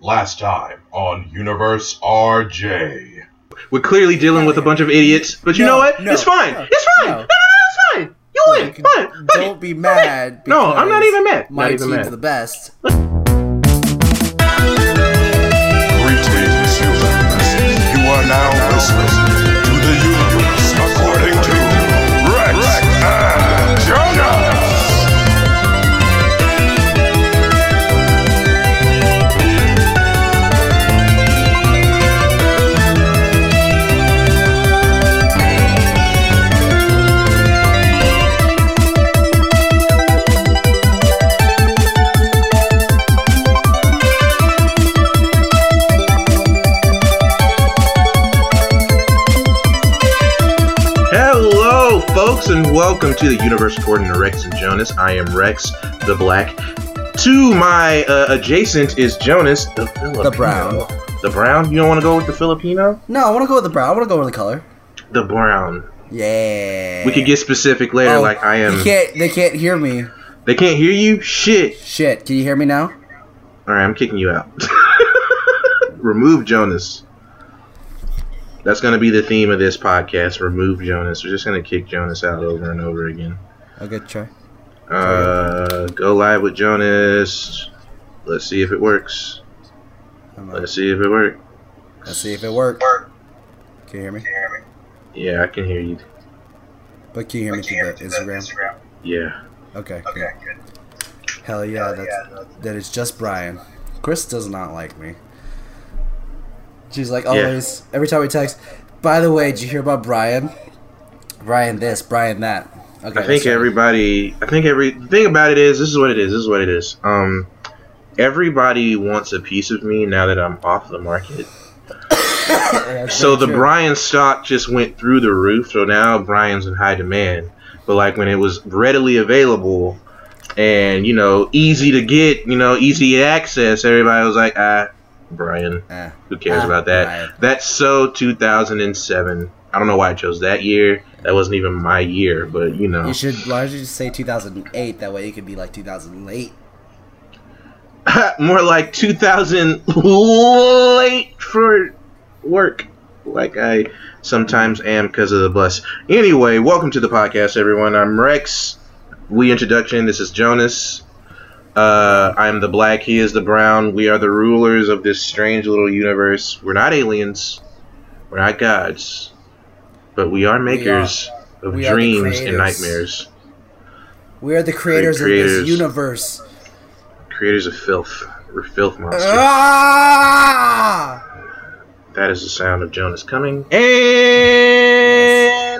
Last time on Universe RJ. We're clearly dealing with a bunch of idiots, but you No, know what? no, it's fine. no, it's fine. no. No, no, it's fine. You win. Can- Fine. Don't it. be mad. No, I'm not even mad. My not even team's mad. the best. Greetings, humans. You are now listening welcome to the Universe according to Rex and Jonas. I am Rex, the Black. To my uh, adjacent is Jonas, the Filipino. brown. The brown? You don't want to go with the Filipino? No, I want to go with the brown. I want to go with the color. The brown. Yeah. We could get specific later, Oh, like I am. They can't. They can't hear me. They can't hear you? Shit. Shit. Can you hear me now? Alright, I'm kicking you out. Remove Jonas. That's going to be the theme of this podcast. Remove Jonas. We're just going to kick Jonas out over and over again. Okay, try. Uh, go live with Jonas. Let's see if it works. Let's see if it works. Let's see if it worked. Can you hear me? Yeah, I can hear you. But can you hear me through the Instagram? Yeah. Okay. Okay. Hell yeah. That's that is just Brian. Chris does not like me. She's like always. Every time we text. By the way, did you hear about Brian? Brian this, Brian that. Okay. I think everybody. I think every the thing about it is this is what it is. This is what it is. Um, everybody wants a piece of me now that I'm off the market. Yeah, So the true. Brian stock just went through the roof. So now Brian's in high demand. But like when it was readily available and you know easy to get, you know easy access, everybody was like, ah, Brian. Eh. Who cares about that? Brian. That's so 2007. I don't know why I chose that year. That wasn't even my year, but you know. You should. Why don't you just say 2008? That way it could be like 2008. More like 2000 late for work, like I sometimes am because of the bus. Anyway, welcome to the podcast, everyone. I'm Rex. We introduction. This is Jonas. Uh, I'm the black. He is the brown. We are the rulers of this strange little universe. We're not aliens. We're not gods, but we are makers of We are the dreams and nightmares. We are the creators, of creators. this universe. Creators of filth. We're filth monsters. Ah! That is the sound of Jonas coming. And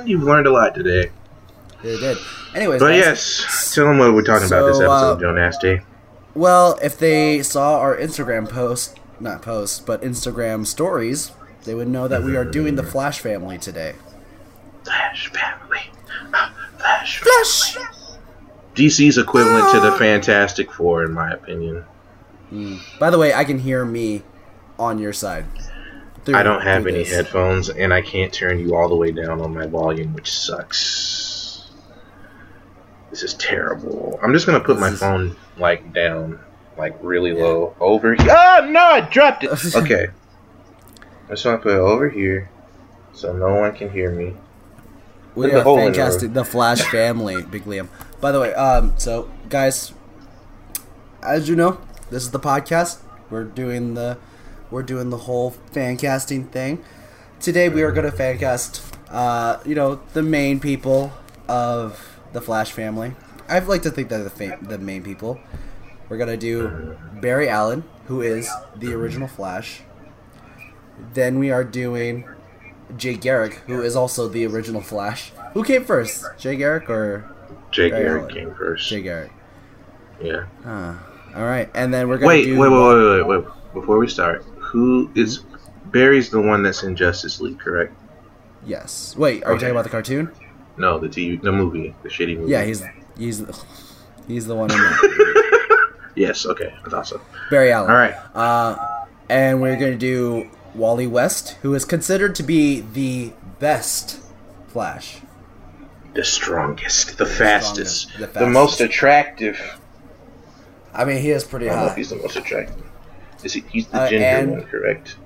you've learned a lot today. It did. Anyways, But yes, tell them what we're talking about this episode uh, of Joe Nasty. Well, if they saw our Instagram post, not post, but Instagram stories, they would know that we are doing the Flash family today. Flash family. Ah, Flash. Flash! DC's equivalent to the Fantastic Four, in my opinion. By the way, I can hear me on your side. Through- I don't have any this. headphones, and I can't turn you all the way down on my volume, which sucks. This is terrible. I'm just gonna put This my is- phone like down, like really low, over here. Ah, no, I dropped it. Okay, I just want to put it over here, so no one can hear me. We are the fantastic. The Flash family, Big Liam. By the way, um, so guys, as you know, this is the podcast. We're doing the, we're doing the whole fan casting thing. Today we are going to fan cast, uh, you know, the main people of the Flash family. I'd like to think they're the fa- the main people. We're gonna do Barry Allen, who is the original Flash. Then we are doing Jay Garrick, who is also the original Flash. Who came first, Jay Garrick or Jake Barry Garrett Allen. came first. Jay Garrick? Yeah. Huh. All right, and then we're gonna Wait, do wait, wait, wait, wait, wait. Before we start, who is Barry's the one that's in Justice League, correct? Yes. Wait, are you talking about the cartoon? No, the TV, the movie, the shitty movie. Yeah, he's he's he's the one in that. Yes. Okay, that's awesome. Barry Allen. All right. Uh, and we're gonna do Wally West, who is considered to be the best Flash. The strongest, the fastest, the the, most attractive. I mean, he is pretty I don't know if hot. he's the most attractive. Is he? He's the Uh, ginger one, correct?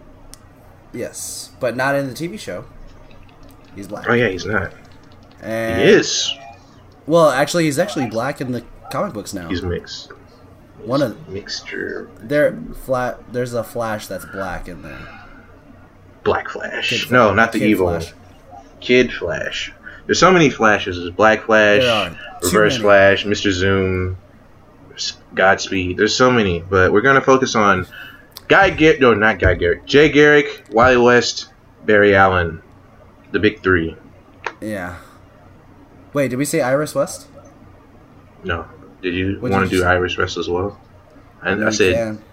Yes, but not in the TV show. He's black. Oh yeah, he's not. And, He is. Well, actually, he's actually black in the comic books now. He's mixed. One of mixture. there flat. There's a Flash that's black in there. Black Flash. Kid no, Flash. not the Kid evil Flash. one. Kid Flash. There's so many Flashes. There's Black Flash, Reverse many. Flash, Mr. Zoom, Godspeed. There's so many, but we're gonna focus on Guy Garrett. No, not Guy Garrett. Jay Garrick, Wally West, Barry Allen, the big three. Yeah. Wait, did we say Iris West? No, did you What want did to do say? Iris West as well? I, I You said can.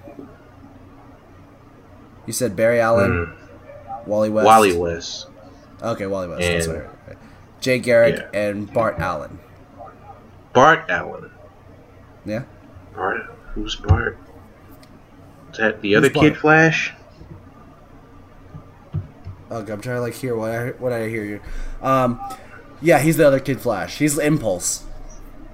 You said Barry Allen, mm, Wally West. Wally West. Okay, Wally West. And- I heard. Jay Garrick Yeah. and Bart Allen. Bart Allen. Yeah. Bart. Who's Bart? Is that the Who's other Bart? Kid Flash? Okay, I'm trying to like hear what I what I hear you. Um, yeah, he's the other Kid Flash. He's Impulse.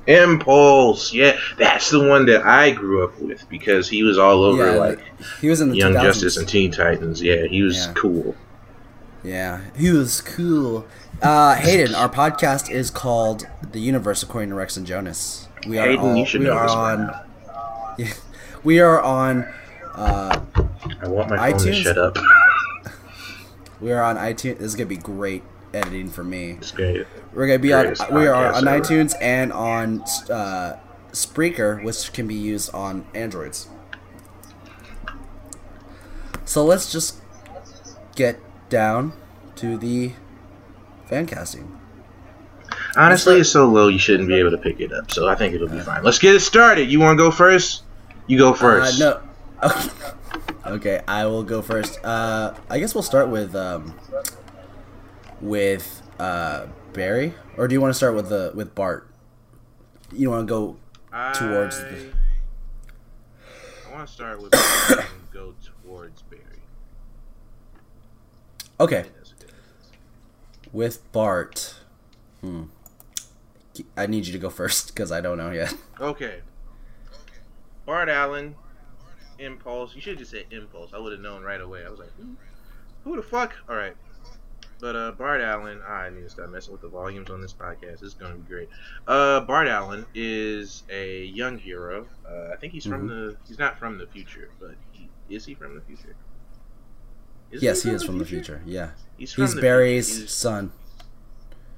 Impulse. Yeah, that's the one that I grew up with because he was all over yeah, like he was in the Young 2000s. Justice and Teen Titans. Yeah, he was Yeah. cool. Yeah, he was cool. Uh, Hayden, our podcast is called "The Universe According to Rex and Jonas." We are Hayden, all, you should we know are on. Yeah, we are on. Uh, I want my phone to iTunes? shut up. we are on iTunes. This is gonna be great editing for me. it's great. We're gonna be on. We are on ever. iTunes and on uh, Spreaker, which can be used on Androids. So let's just get down to the fan casting. Honestly, it's so low you shouldn't be able to pick it up. So I think it'll be fine. Let's get it started. You want to go first? You go first. Uh, no. okay, I will go first. Uh, I guess we'll start with um, with uh, Barry, or do you want to start with the with Bart? You want to go towards I, the- I want to start with and go towards Barry. okay with Bart? Hmm. I need you to go first because I don't know yet. Okay. Bart Allen, Impulse. You should just said Impulse. I would have known right away. I was like, who, who the fuck? All right. But uh, Bart Allen, I need to stop messing with the volumes on this podcast. It's gonna be great. Uh, Bart Allen is a young hero. Uh, I think he's from the. He's not from the future, but he, is he from the future? Is yes, he is from the future. Yeah, He's from he's Barry's future. Son.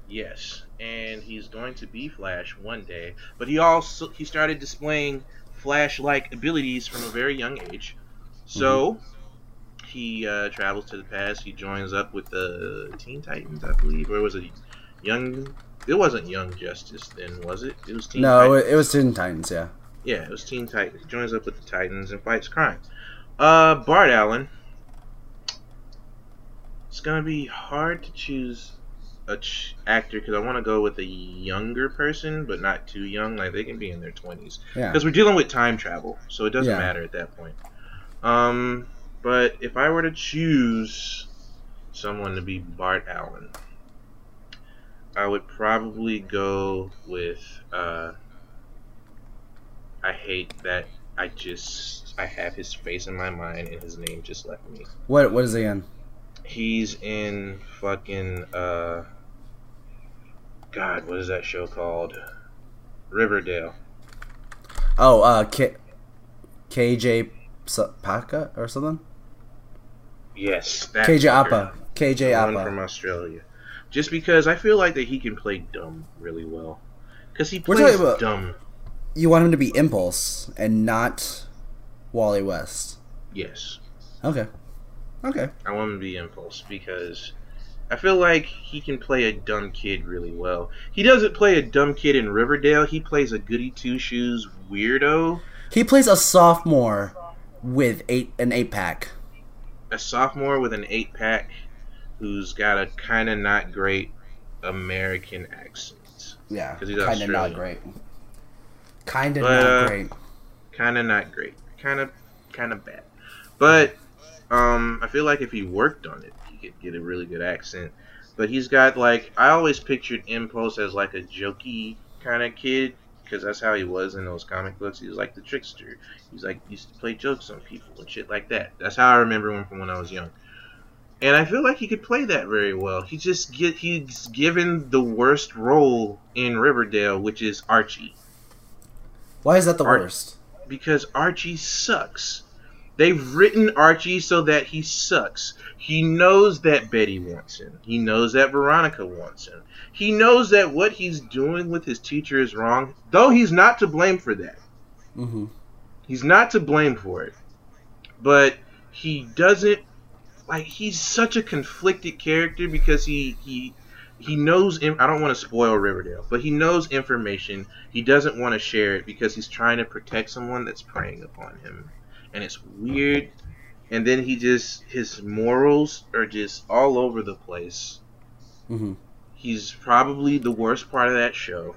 Yes, and he's going to be Flash one day. But he also he started displaying Flash-like abilities from a very young age. So he uh, travels to the past. He joins up with the Teen Titans, I believe, or was it Young? It wasn't Young Justice then, was it? It was Teen. No, Titans. it, it was Teen Titans. Yeah. Yeah, it was Teen Titans. He joins up with the Titans and fights crime. Uh, Bart Allen. It's gonna be hard to choose a ch- actor because I want to go with a younger person, but not too young. Like they can be in their twenties Yeah. because we're dealing with time travel, so it doesn't Yeah. matter at that point. Um, but if I were to choose someone to be Bart Allen, I would probably go with. Uh, I hate that I just I have his face in my mind and his name just left me. What What is he in? He's in fucking uh. God, what is that show called? Riverdale. Oh, uh, K- KJ Paka or something. Yes, KJ fucker. Appa. KJ The one Appa. from Australia. Just because I feel like that he can play dumb really well. Because he We're plays about- dumb. You want him to be Impulse and not Wally West. Yes. Okay. Okay. I want him to be Impulse because I feel like he can play a dumb kid really well. He doesn't play a dumb kid in Riverdale. He plays a goody two shoes weirdo, He plays a sophomore with eight an eight pack. A sophomore with an eight pack who's got a kind of not great American accent. Yeah. Kind of not great. Kind of not uh, great. Kind of not great. Kind of, kind of bad. But um, I feel like if he worked on it, he could get a really good accent. But he's got like I always pictured Impulse as like a jokey kind of kid, because that's how he was in those comic books. He was like the trickster. He's like used to play jokes on people and shit like that. That's how I remember him from when I was young. And I feel like he could play that very well. He just get he's given the worst role in Riverdale, which is Archie, Why is that the Art- worst? because Archie sucks. They've written Archie so that he sucks. He knows that Betty wants him. He knows that Veronica wants him. He knows that what he's doing with his teacher is wrong, though he's not to blame for that. Mm-hmm. He's not to blame for it. But he doesn't like he's such a conflicted character because he he he knows I don't want to spoil Riverdale, but he knows information. He doesn't want to share it because he's trying to protect someone that's preying upon him. And it's weird. And then he just his morals are just all over the place. Mm-hmm. He's probably the worst part of that show.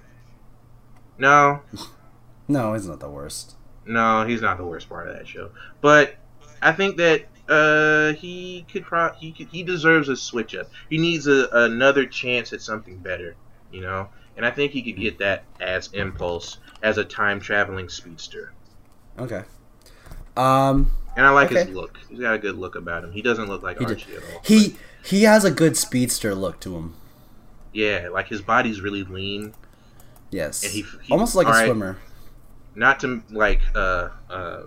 No, No, he's not the worst. No, he's not the worst part of that show. But I think that uh, he could pro- he could, he deserves a switch up. He needs a, another chance at something better, you know. And I think he could get that as Impulse as a time traveling speedster. Okay. Um, And I like Okay. his look. He's got a good look about him. He doesn't look like He did- Archie at all. he he has a good speedster look to him. Yeah, like his body's really lean. Yes. And he, he Almost like a alright, swimmer. Not to like uh uh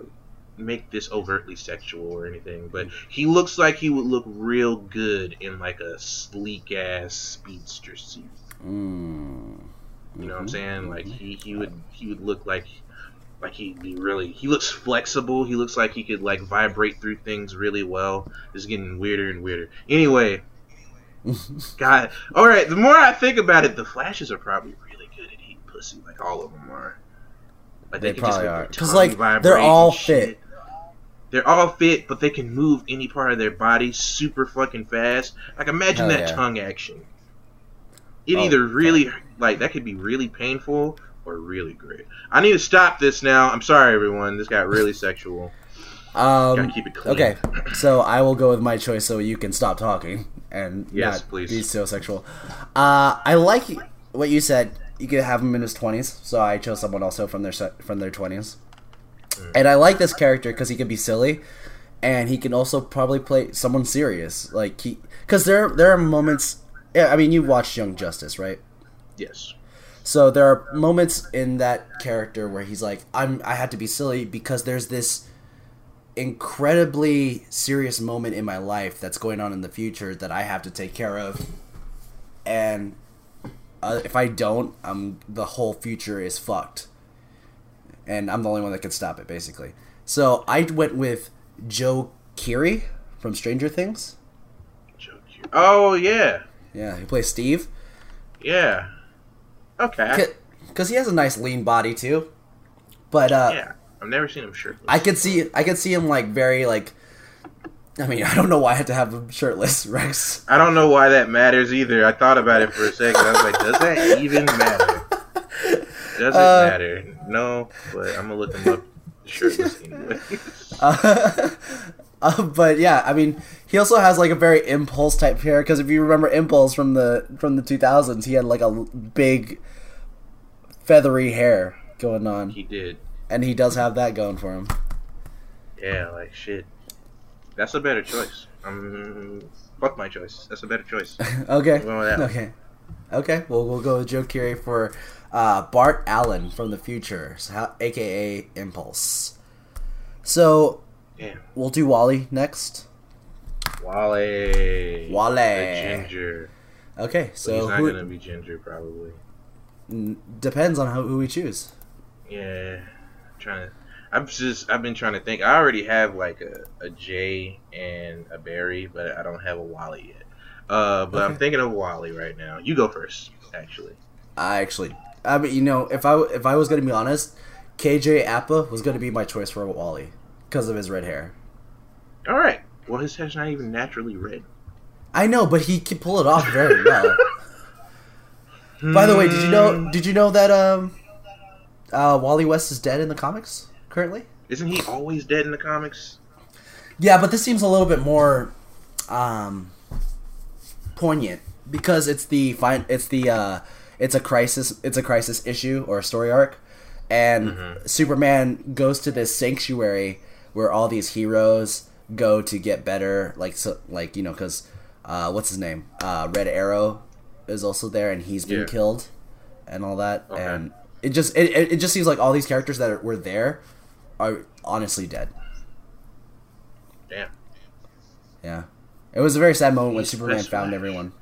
make this overtly sexual or anything, but he looks like he would look real good in like a sleek ass speedster suit. Mm. You know what I'm Mhm, saying? Like mhm. he, he would he would look like like he'd be really he looks flexible. He looks like he could like vibrate through things really well. It's getting weirder and weirder. Anyway, God, all right. The more I think about it, the Flashes are probably really good at eating pussy. Like all of them are. Like They just probably are. 'Cause, like, they're all shit. fit. They're all fit, but they can move any part of their body super fucking fast. Like imagine Hell that yeah. tongue action. It Oh, either really like that could be really painful or really great. I need to stop this now. I'm sorry, everyone. This got really sexual. Gotta Um, keep it clean. okay, so I will go with my choice so you can stop talking and Yes, not please. be so sexual. Uh, I like what you said. You could have him in his twenties, so I chose someone also from their from their twenties. Mm. And I like this character because he can be silly, and he can also probably play someone serious. Like he, because there there are moments. I mean you watched Young Justice, right? Yes. So there are moments in that character where he's like, "I'm I had to be silly because there's this incredibly serious moment in my life that's going on in the future that I have to take care of, and uh, if I don't, um, the whole future is fucked, and I'm the only one that can stop it, basically. So I went with Joe Keery from Stranger Things. Joe Q. Oh yeah, Yeah, he plays Steve. yeah. Okay. because he has a nice lean body too. But uh, yeah, I've never seen him shirtless. I could see I could see him like very like. I mean, I don't know why I had to have him shirtless, Rex. I don't know why that matters either. I thought about it for a second. I was like, does that even matter? Does it Uh, matter? No, but I'm gonna look him up shirtless anyway. Uh, uh, but yeah, I mean, he also has like a very impulse type hair because if you remember Impulse from the from the 2000s, he had like a big feathery hair going on, he did. And he does have that going for him. Yeah, like shit. That's a better choice. Um, fuck my choice. That's a better choice. okay. We're going with that one. Okay. Okay. Well, we'll go with Joe Keery for uh, Bart Allen from the future, so how- aka Impulse. So Yeah. we'll do Wally next. Wally. Wally. The ginger. Okay. So So he's not who, gonna be ginger probably. n- depends on how, who we choose. Yeah. I'm trying to. I've just. I've been trying to think. I already have like a, a J and a Barry, but I don't have a Wally yet. Uh, but I'm thinking of Wally right now. You go first, actually. I actually, I mean, you know, if I if I was gonna be honest, KJ Appa was gonna be my choice for Wally because of his red hair. All right. Well, his hair's not even naturally red. I know, but he can pull it off very well. By the way, did you Hmm. know? Did you know that um, uh, Wally West is dead in the comics currently? Isn't he always dead in the comics? Yeah, but this seems a little bit more um, poignant because it's the fine. It's the uh, it's a crisis. It's a crisis issue or a story arc. and Mhm. Superman goes to this sanctuary where all these heroes go to get better, like so, like you know, because uh, what's his name? Uh, Red Arrow is also there, and he's been Yeah. killed, and all that, Okay. and it just it, it, just seems like all these characters that are, were there are honestly dead. Damn. Yeah, it was a very sad moment when Superman found everyone.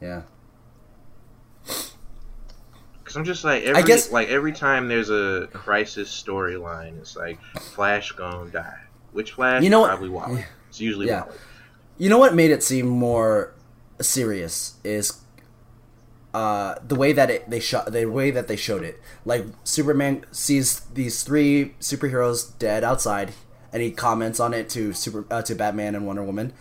Yeah. Cause I'm just like every I guess- like every time there's a crisis storyline, it's like Flash gonna die. Which Flash? You know what- Probably Wally. It's usually Yeah. Wally. You know what made it seem more serious is uh, the way that it, they shot, the way that they showed it. Like Superman sees these three superheroes dead outside, and he comments on it to super uh, to Batman and Wonder Woman.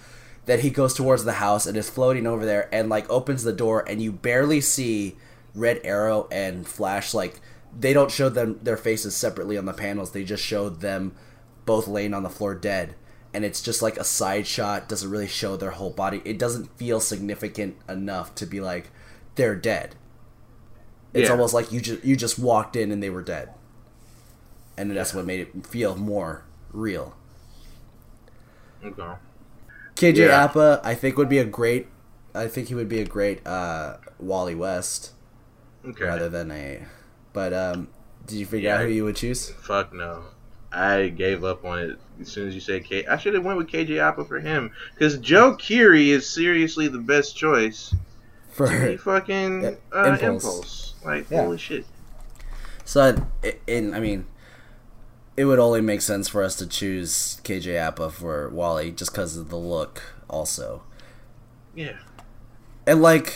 That he goes towards the house and is floating over there, and like opens the door, and you barely see Red Arrow and Flash. Like they don't show them their faces separately on the panels; they just showed them both laying on the floor dead and it's just like a side shot doesn't really show their whole body it doesn't feel significant enough to be like they're dead it's Yeah. almost like you just you just walked in and they were dead and that's what made it feel more real Okay. KJ Yeah. Appa I think would be a great I think he would be a great uh, Wally West Okay. rather than a but um did you figure Yeah, out who I- you would choose Fuck no. I gave up on it as soon as you said K. I should have went with KJ Appa for him because Joe Keery is seriously the best choice. For fucking uh, Impulse. impulse. Like Yeah. holy shit. So, i- in I mean, it would only make sense for us to choose KJ Appa for Wally just because of the look, also, Yeah. and like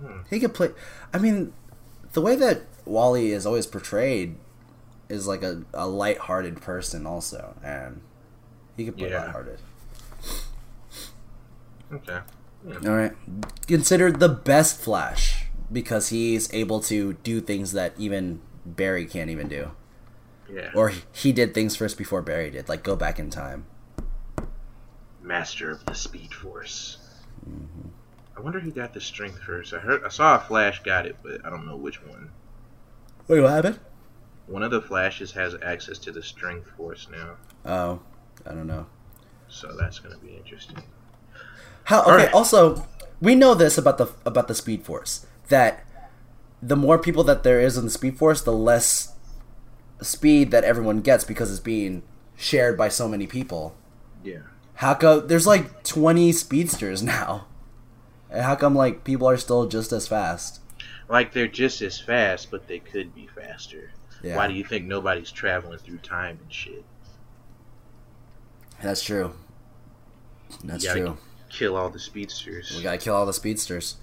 Hmm. he could play. I mean, the way that Wally is always portrayed is like a a light-hearted person, also, and he could play Yeah. lighthearted. Okay. All right, considered the best Flash because he's able to do things that even Barry can't even do. Yeah. or he- did things first before Barry did, like go back in time. Master of the Speed Force. Mm-hmm. I wonder who got the strength first. I heard I saw a Flash got it, but I don't know which one. Wait, what happened? One of the Flashes has access to the Strength Force now, Oh, I don't know. so that's gonna be interesting. How? Okay. Alright. Also, we know this about the about the Speed Force that the more people that there is in the Speed Force, the less speed that everyone gets because it's being shared by so many people. Yeah. How come there's like 20 speedsters now? And how come like people are still just as fast? Like they're just as fast, but they could be faster. Yeah, Why do you think nobody's traveling through time and shit? that's true. That's You gotta true. Kill all the speedsters. We gotta kill all the speedsters.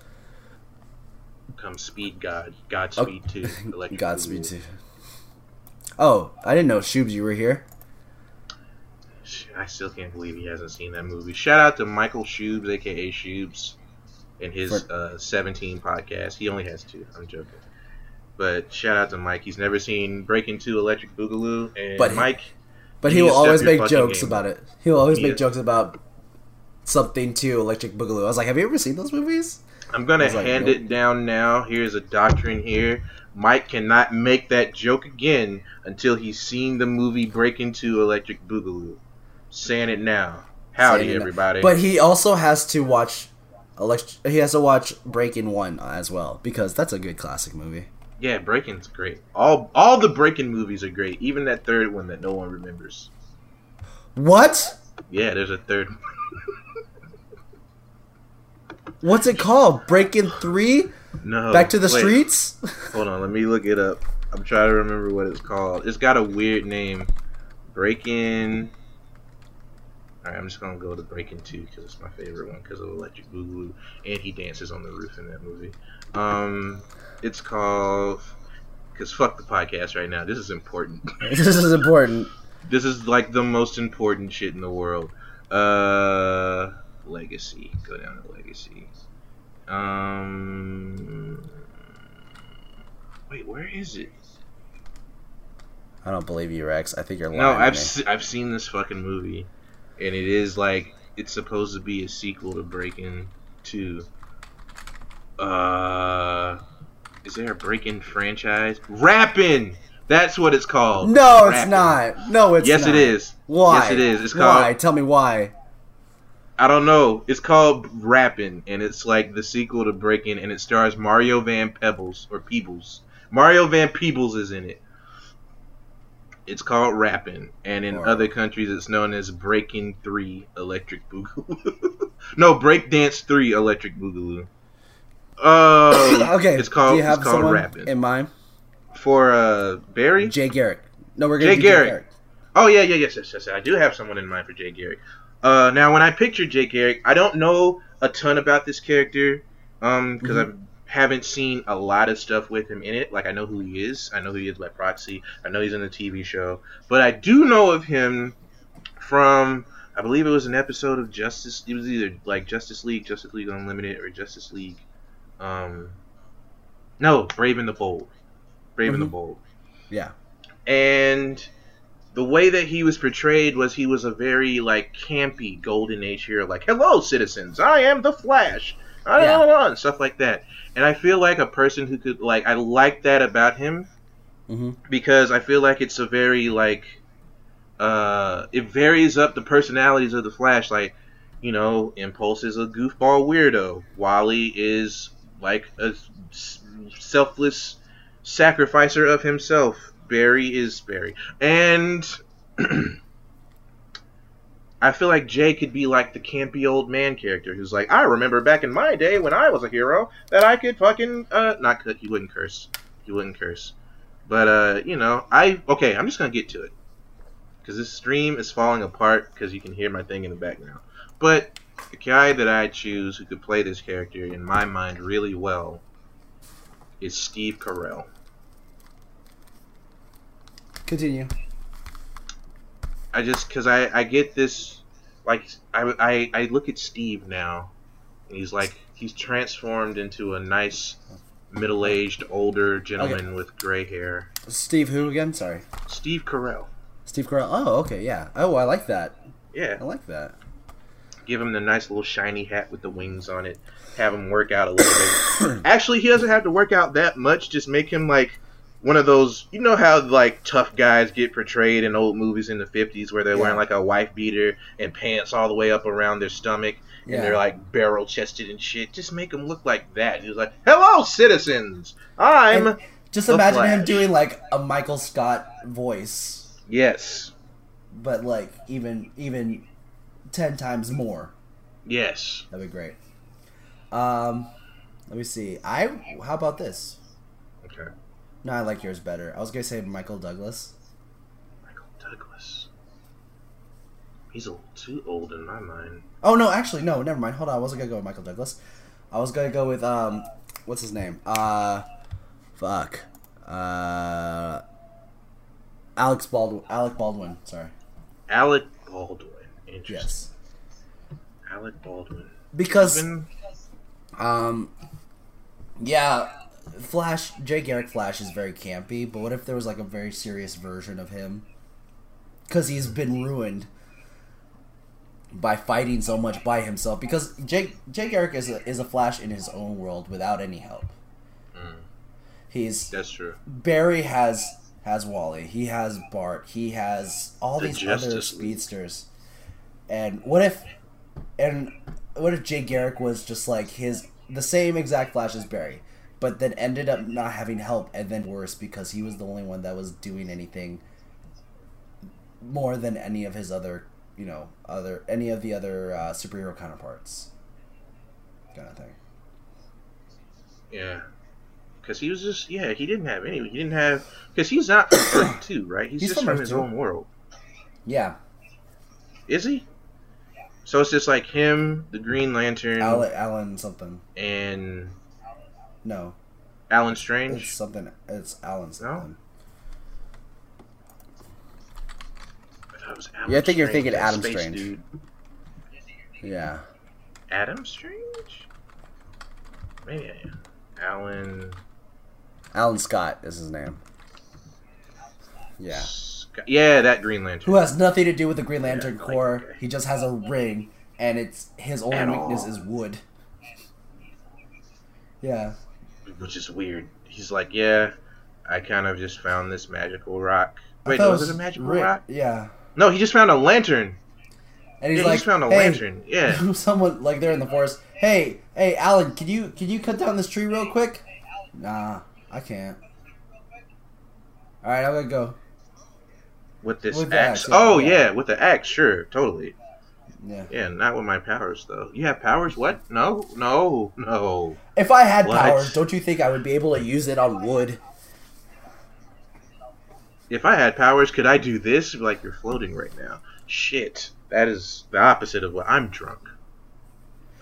Come Speed God, God Oh, Speed Two, Electric Godspeed too. Oh, I didn't know Shoobs you were here. I still can't believe he hasn't seen that movie. Shout out to Michael Shubes, aka Shubes, and his For- uh, 17 podcast. He only has two. I'm joking. But shout out to Mike. He's never seen Breaking Two Electric Boogaloo. And But he- Mike, But he will always make jokes game about it. He will always He make is- jokes about something to Electric Boogaloo. I was like, have you ever seen those movies? I'm gonna He's like, hand nope. it down now. Here's a doctrine here. Mike cannot make that joke again until he's seen the movie Breaking Two Electric Boogaloo. Saying it now. Howdy, it now. everybody. But he also has to watch elect- He has to watch Breaking One as well because that's a good classic movie. Yeah, Breaking's great. All all the Breaking movies are great. Even that third one that no one remembers. What? Yeah, there's a third. What's it called? Breaking Three? No. Back to the wait, Streets? Hold on, let me look it up. I'm trying to remember what it's called. It's got a weird name. Breaking. Alright, I'm just gonna go to Breaking Two because it's my favorite one because of Electric Boogaloo, and he dances on the roof in that movie. Um, it's called. Because fuck the podcast right now. This is important. this is important. This is like the most important shit in the world. Uh, legacy. Go down to legacy. Um, wait, where is it? I don't believe you, Rex. I think you're lying. No, I've se- I've seen this fucking movie, and it is like it's supposed to be a sequel to Breaking Two. Uh, is there a Breaking franchise? Rapping. That's what it's called. No, it's not. No, it's yes, not. it is. Why? Yes, it is. It's called. Why? Tell me why. I don't know. It's called Rappin', and it's like the sequel to Breaking, and it stars Mario Van Pebbles or Peebles. Mario Van Peebles is in it. It's called Rappin', and in Or- other countries it's known as Breaking Three Electric Boogaloo. no, Breakdance Three Electric Boogaloo. Oh, okay. It's called. Do you have it's called someone Rappin'. in mind? For uh, Barry. Jay Garrick. No, we're gonna Jay Garrick. Jay Garrick. Oh yeah, yeah, yes, yes, yes. I do have someone in mind for Jay Garrick. Uh, now when I picture Jay Garrick, I don't know a ton about this character, um, because Mhm. I haven't seen a lot of stuff with him in it. Like I know who he is. I know who he is by proxy. I know he's in the TV show, but I do know of him from I believe it was an episode of Justice. It was either like Justice League, Justice League Unlimited, or Justice League. Um, no, Brave and the Bold. Brave and the. Bold Yeah. and the way that he was portrayed was he was a very like campy golden age hero like hello citizens i am the flash. I Yeah. don't know, and stuff like that. And i feel like a person who could like i like that about him hmm because i feel like it's a very like uh it varies up the personalities of the flash. Like you know impulse is a goofball weirdo. Wally is like a s- selfless sacrificer of himself barry is barry and I feel like Jay could be like the campy old man character who's like, I remember back in my day when I was a hero that I could fucking uh not could he wouldn't curse. He wouldn't curse. But uh, you know, I okay, I'm just gonna get to it. Cause this stream is falling apart because you can hear my thing in the background. But the guy that I choose who could play this character in my mind really well is Steve Carell. Continue. I just because I I get this like I, I I look at Steve now, and he's like he's transformed into a nice middle-aged older gentleman with gray hair. Steve who again? Sorry. Steve Carell. Steve Carell. Oh, okay, yeah. Oh, I like that. Yeah, I like that. give him the nice little shiny hat with the wings on it. Have him work out a little bit. Actually, he doesn't have to work out that much. Just make him like one of those. You know how like tough guys get portrayed in old movies in the '50s, where they're Yeah. wearing like a wife beater and pants all the way up around their stomach, Yeah. and they're like barrel chested and shit. Just make him look like that. He was like, "Hello, citizens. I'm And just imagine him doing like a Michael Scott voice, yes, but like even even ten times more. yes." That'd be great. Um, let me see. I how about this? No, I like yours better. I was gonna say Michael Douglas. Michael Douglas. He's a little too old in my mind. Oh no, actually no, never mind. Hold on, I wasn't gonna go with Michael Douglas. I was gonna go with um, what's his name? Uh, fuck. Uh, Alex Baldwin. Alec Baldwin. Sorry. Alec Baldwin. Interesting. Yes. Alec Baldwin. Because um, yeah, Flash. Jay Garrick Flash is very campy. But what if there was like a very serious version of him? Because he's been ruined by fighting so much by himself. Because Jay Jay Garrick is a is a Flash in his own world without any help. Mm, He's that's true. Barry has has Wally. He has Bart. He has all The these Justice other League. speedsters. And what if and what if Jay Garrick was just like his the same exact Flash as Barry, but then ended up not having help and then worse because he was the only one that was doing anything more than any of his other, you know, other any of the other uh, superhero counterparts. Kind of thing. Yeah. Because he was just, yeah, he didn't have any. He didn't have. Because he's not from Earth 2, right? He's, He's just from from his 2. own world. Yeah, Is he? So it's just like him, the Green Lantern, Alan, Alan something. and No, Alan It's Strange. something. It's Alan something. I thought it Alan Yeah, I think you're thinking Adam Strange. Dude. Yeah. Adam Strange? Maybe I am. Alan. Alan Scott is his name. Yeah. Scott- Yeah, that Green Lantern. Who has nothing to do with the Green Lantern like Corps. guy. He just has a ring, and it's his only At weakness all. is wood. Yeah. Which is weird. He's like, yeah, I kind of just found this magical rock. Wait, thought was it a magical Rick- rock? Yeah. No, he just found a lantern. And he's yeah, like, he just found a hey, lantern. Yeah. someone like they're in the forest. Hey, hey, Alan, can you can you cut down this tree real quick? Nah, I can't. All right, I'm gonna go. With this With axe. axe, yeah, oh yeah. with the axe, sure, totally. Yeah. Yeah, not with my powers though. You have powers? What? No, no, no. If I had What? powers, don't you think I would be able to use it on wood? If I had powers, could I do this? Like you're floating right now. Shit. That is the opposite of what I'm drunk.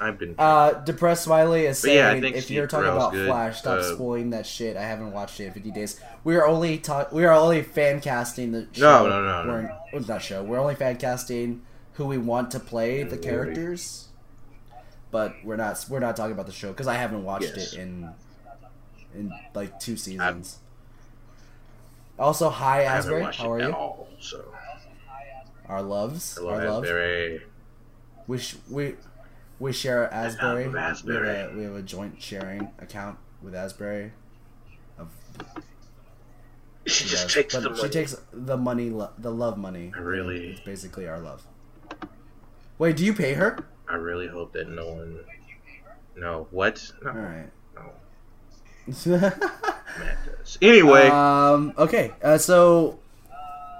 I've been. Uh, depressed Smiley is saying yeah, if Steve you're talking Carell's about good. Flash, stop Uh, spoiling that shit. I haven't watched it in 50 days. We are only talk. We are only fan casting the show. no, no, no. We're not show. We're only fan casting who we want to play the characters. But we're not. We're not talking about the show because I haven't watched Yes. it in in like two seasons. also, hi Asbury. How are it at you? all. So Our loves. hello, Our love. Asbury. We sh- we we share Asbury. love We have, a, we have a joint sharing account with Asbury. Of, She she just does. takes but the she money. takes the money, lo- the love money. Really- It's basically our love. Wait, do you pay her? I really hope that no one. No, what? No, All right. no. Matt does. Anyway, um. Okay. Uh, so,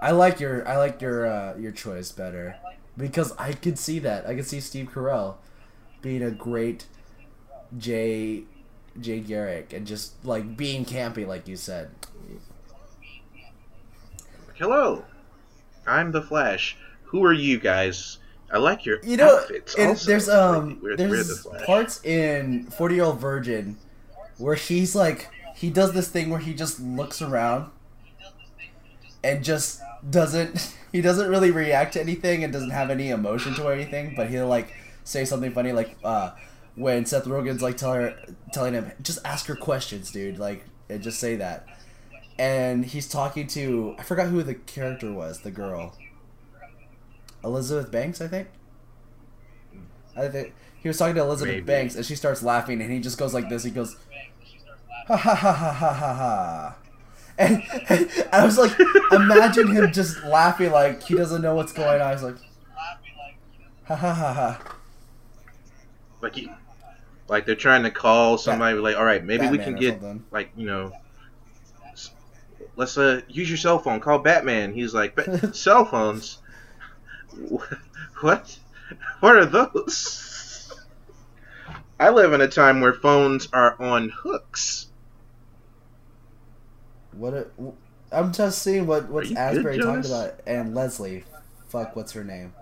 I like your I like your uh, your choice better because I could see that I could see Steve Carell being a great Jay Jay Garrick and just like being campy like you said. hello. I'm the Flash. Who are you guys? I like your You know, outfits. also. there's um the there's Flash. parts in Forty Year Old Virgin where he's like he does this thing where he just looks around and just doesn't he doesn't really react to anything and doesn't have any emotion to anything, but he'll like say something funny like uh when Seth Rogen's like tell her, telling him just ask her questions, dude, like and just say that. And he's talking to I forgot who the character was, the girl. Elizabeth Banks, I think. I think he was talking to Elizabeth Maybe. Banks, and she starts laughing, and he just goes like this. He goes, ha ha ha ha ha ha ha. And, and I was like, imagine him just laughing like he doesn't know what's going on. He's like, ha ha ha ha. like he, like they're trying to call somebody. Like, all right, maybe we can get something. like you know. Let's uh use your cell phone. Call Batman. He's like, cell phones. Wh- What? What are those? I live in a time where phones are on hooks. What? A, I'm just seeing what what's you good, Asbury talking about, and Leslie. Fuck, what's her name?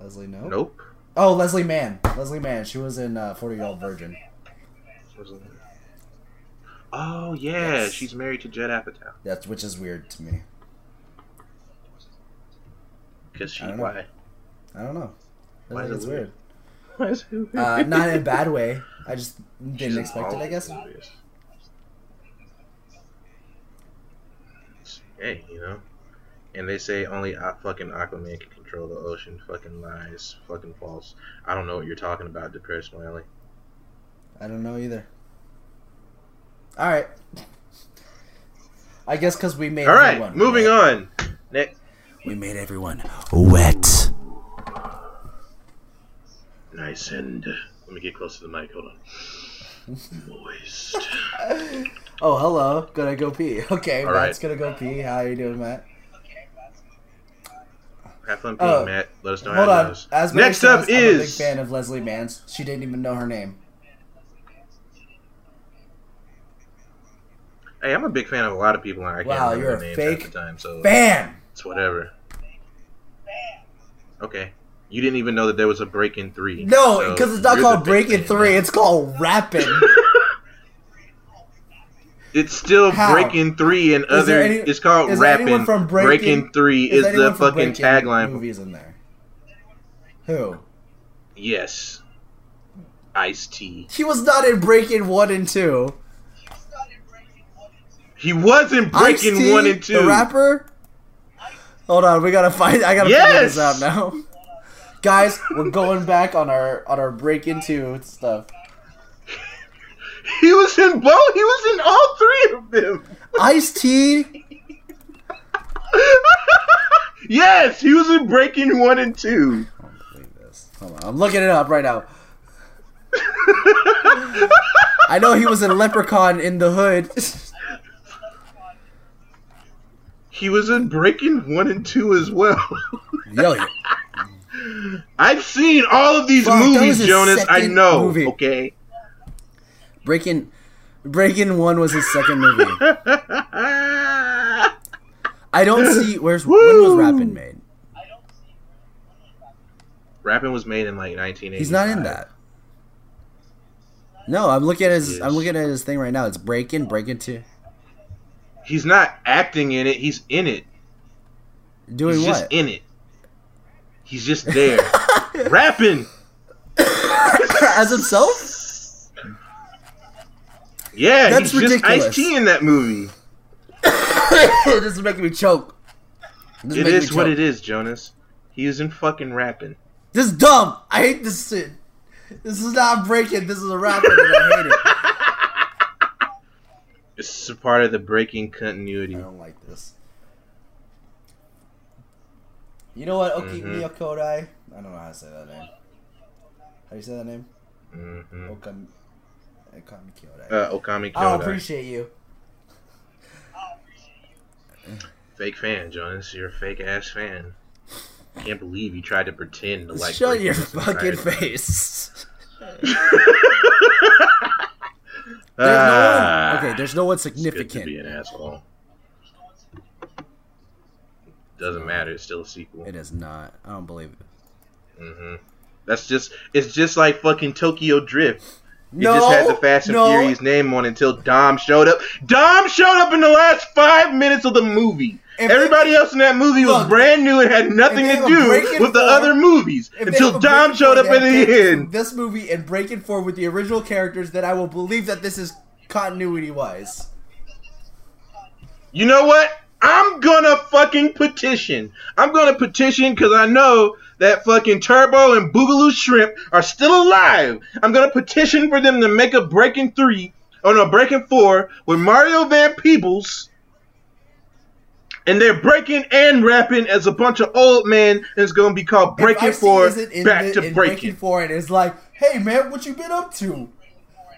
Leslie, no. Nope. Oh, Leslie Mann. Leslie Mann. She was in uh, Forty Year Old Virgin. Oh yeah, Yes. she's married to Judd Apatow. That's which is weird to me. Cause she I don't know. why? I don't know. I Why think is it weird. Why is it Uh, not in a bad way. I just didn't in expect it. I guess. movies. Hey, you know, and they say only uh, fucking Aquaman can control the ocean. Fucking lies. Fucking false. I don't know what you're talking about, depressed Smiley. I don't know either. All right. I guess because we made. All right, moving wet. on. Next. We made everyone wet. Nice and uh, let me get close to the mic. Hold on. Moist. Oh, hello. Gonna go pee. Okay, All Matt's right. gonna go pee. How are you doing, Matt? Have fun peeing, Oh, Matt. Let us know Hold how it on. goes. Asbury Next up is I'm a big fan of Leslie Mann's. She didn't even know her name. Hey, I'm a big fan of a lot of people, and I can't remember you're their a names half fake the time, so Fan. It's whatever. Okay, you didn't even know that there was a break in three. No, so because it's not called the big Breaking Three. now. It's called Rapping. It's still How? breaking three and other. any- it's called is rapping. from breaking, Breaking- three is, anyone the fucking tagline. Movies in there. Who? Yes, Ice T. He was not in Breaking One and Two. He wasn't breaking Ice-T, one and two. The rapper. Hold on, we gotta find. I gotta figure this out now. Guys, we're going back on our on our break into stuff. He was in both. He was in all three of them. Ice T. yes, he was in Breaking One and Two. I don't believe this. Hold on, I'm looking it up right now. I know he was in Leprechaun in the Hood. He was in Breaking One and Two as well. Yo, I've seen all of these Fuck, movies, Jonas. I know. movie. Okay. Breaking, Breaking One was his second movie. I don't see where's when was Woo! Rappin made. Rapping was made in like 1980. He's not in that. No, I'm looking at his. I'm looking at his thing right now. It's Breaking, Breaking Two. He's not acting in it. He's in it. Doing He's just what? in it. He's just there, rapping. As himself? Yeah, That's he's just ridiculous. Ice T in that movie. this is making me choke. This It making what choke. it is, Jonas. He isn't fucking rapping. This is dumb. I hate this shit. This is not breaking. This is a rapper, and I hate it. It's a part of the breaking continuity. I don't like this. You know what? Oki Mhm. Miyakodai. I don't know how to say that name. How do you say that name? hmm Okam. Okami Kyodai. Uh, Okami I appreciate you. Fake fan, Jonas. You're a fake ass fan. I can't believe you tried to pretend to like. Shut your fucking face. There's no Ah, one. Okay, there's no one good to significant. be an asshole. Doesn't matter. It's still a sequel. It is not. I don't believe it. hmm That's just. It's just like fucking Tokyo Drift. It No, just had the Fast and no. Furious name on until Dom showed up. Dom showed up in the last five minutes of the movie. Everybody else in that movie was brand new and had nothing to do with the Four- other movies until Dom showed up at that the end. This movie and Breaking Four with the original characters, then I will believe that this is continuity wise. You know what? I'm gonna fucking petition. I'm gonna petition because I know that fucking Turbo and Boogaloo Shrimp are still alive. I'm gonna petition for them to make a Breaking 3, or no, Breaking 4 with Mario Van Peebles. And they're breaking and rapping as a bunch of old men, and it's gonna be called Breaking 4 Back the- to in Breaking. Four, and it's like, hey man, what you been up to?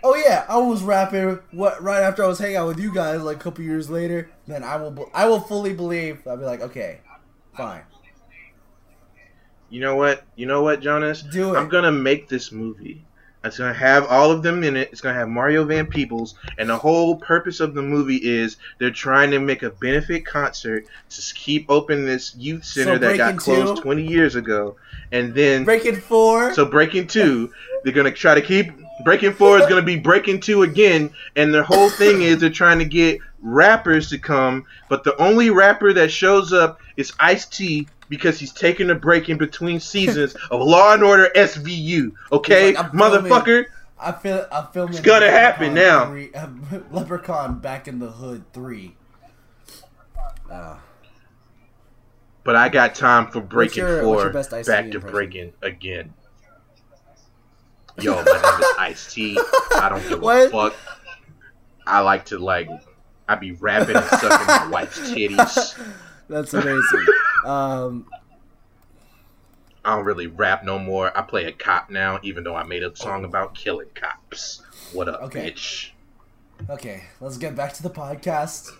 Oh yeah, I was rapping what right after I was hanging out with you guys like a couple years later. Then I will I will fully believe. I'll be like, okay, fine, You know what? You know what, Jonas? do it. I'm gonna make this movie. It's gonna have all of them in it. It's gonna have Mario Van Peebles, and the whole purpose of the movie is they're trying to make a benefit concert to keep open this youth center So that got closed Two? 20 years ago, and then Breaking Four. so Breaking Two, they're gonna try to keep Breaking Four is gonna be Breaking Two again, and their whole thing is they're trying to get rappers to come, but the only rapper that shows up is Ice T because he's taking a break in between seasons of Law and Order SVU. Okay, like, motherfucker. I feel I'm filming. It's gonna happen now. Three, uh, Leprechaun Back in the Hood three. Uh, But I got time for Breaking your- Four your best Ice-T back to breaking again. Yo, my name is Ice T. I don't give a fuck. I like to like. I be rapping and sucking my wife's titties. That's amazing. um, I don't really rap no more. I play a cop now, even though I made a song about killing cops. What up, Okay. bitch? okay, let's get back to the podcast.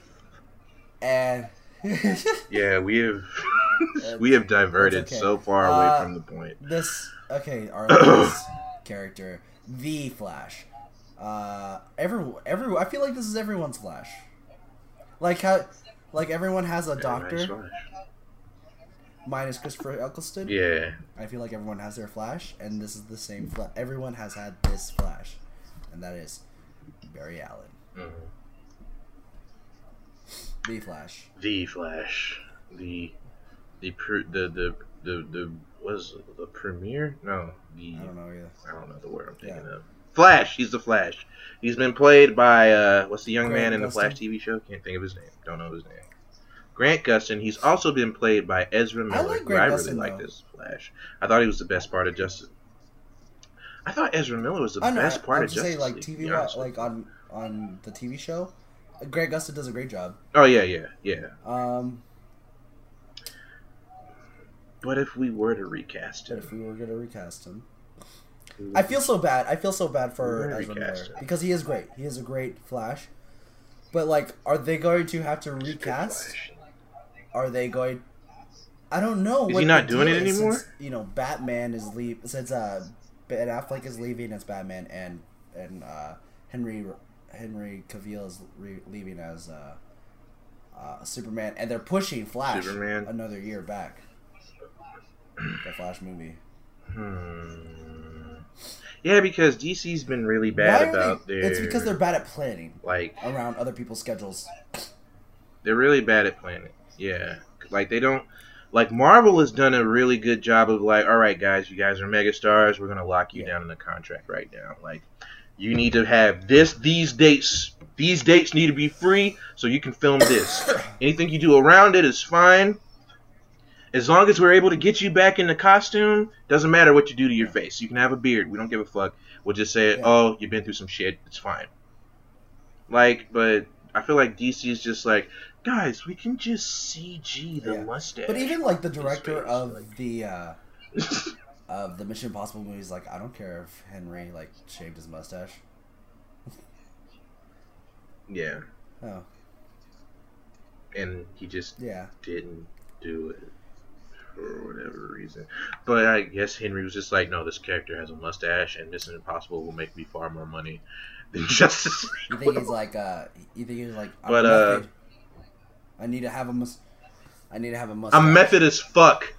And Yeah, we have we have diverted okay. so far away Uh, from the point. this okay, our last character, the Flash. Uh, every every I feel like this is everyone's Flash. Like how, like everyone has a doctor, Everybody's minus Christopher Eccleston. Yeah, I feel like everyone has their Flash, and this is the same. Fla- everyone has had this Flash, and that is Barry Allen, mhm. the Flash. the Flash, the the pr- the the the the was the premiere? No, the I don't know either. I don't know the word I'm thinking Yeah. of. Flash. He's the Flash. He's been played by uh, what's the young Grant man in the Flash TV show? Can't think of his name. Don't know his name. Grant Gustin. He's also been played by Ezra Miller. I, like who Grant I really Gustin, like this Flash. I thought he was the best part of Justice. I thought Ezra Miller was the know. best part I of Justice saying, like TV, like on on the TV show. Greg Gustin does a great job. Oh yeah, yeah, yeah. Um, But if we were to recast but him, if we were gonna recast him, I feel so bad. I feel so bad for Ezra Miller because he is great. He is a great Flash. But like, are they going to have to recast? Are they going? I don't know. Is he not doing it anymore? Since, you know, Batman is leave since uh, Ben Affleck is leaving as Batman and and uh, Henry Henry Cavill is re- leaving as uh, uh, Superman, and they're pushing Flash Superman. another year back. the Flash movie. Hmm. Yeah, because DC's been really bad about they, their. It's because they're bad at planning like around other people's schedules. they're really bad at planning. Yeah, like they don't. Like Marvel has done a really good job of like, all right, guys, you guys are megastars. We're gonna lock you Yeah. down in a contract right now. Like, you need to have this, these dates. These dates need to be free, so you can film this. Anything you do around it is fine. As long as we're able to get you back in the costume, doesn't matter what you do to your face. You can have a beard. We don't give a fuck. We'll just say, Yeah. "Oh, you've been through some shit. It's fine." Like, but I feel like DC is just like, guys, we can just CG the Yeah. mustache. But even like the director of like- the uh, of the Mission Impossible movies, like I don't care if Henry like shaved his mustache. yeah, Oh and he just yeah, didn't do it for whatever reason. But I guess Henry was just like, no, this character has a mustache, and Mission Impossible will make me far more money than Justice you League. think he's like uh, you think he's like I'm But, uh, method. I need to have a mus- I need to have a mustache. I'm method as fuck.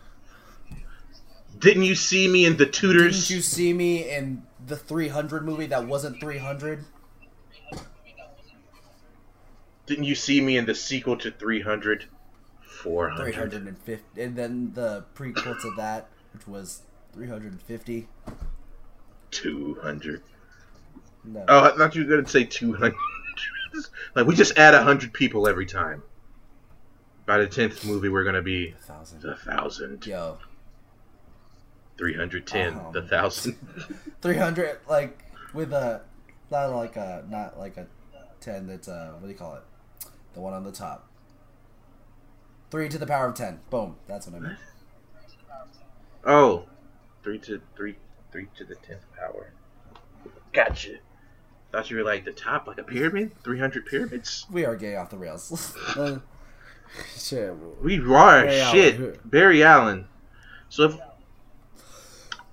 Didn't you see me in the Tudors? Didn't you see me in the 300 movie that wasn't 300? Didn't you see me in the sequel to 300? 400. 350, and then the prequel to that, which was 350. 200. No, Oh, I thought you were going to say 200. like, we just add 100 people every time. By the 10th movie, we're going to be thousand. the 1,000. Yo, 310, Oh. the 1,000. 300 like with a not like a not like a 10 that's uh what do you call it the one on the top 3 to the power of 10 boom that's what i meant oh, 3 to 3, 3 to the 10th power. Gotcha. Thought you were like the top, like a pyramid? 300 pyramids? we are gay off the rails Uh, shit We are Barry Allen. shit. Barry Allen. So if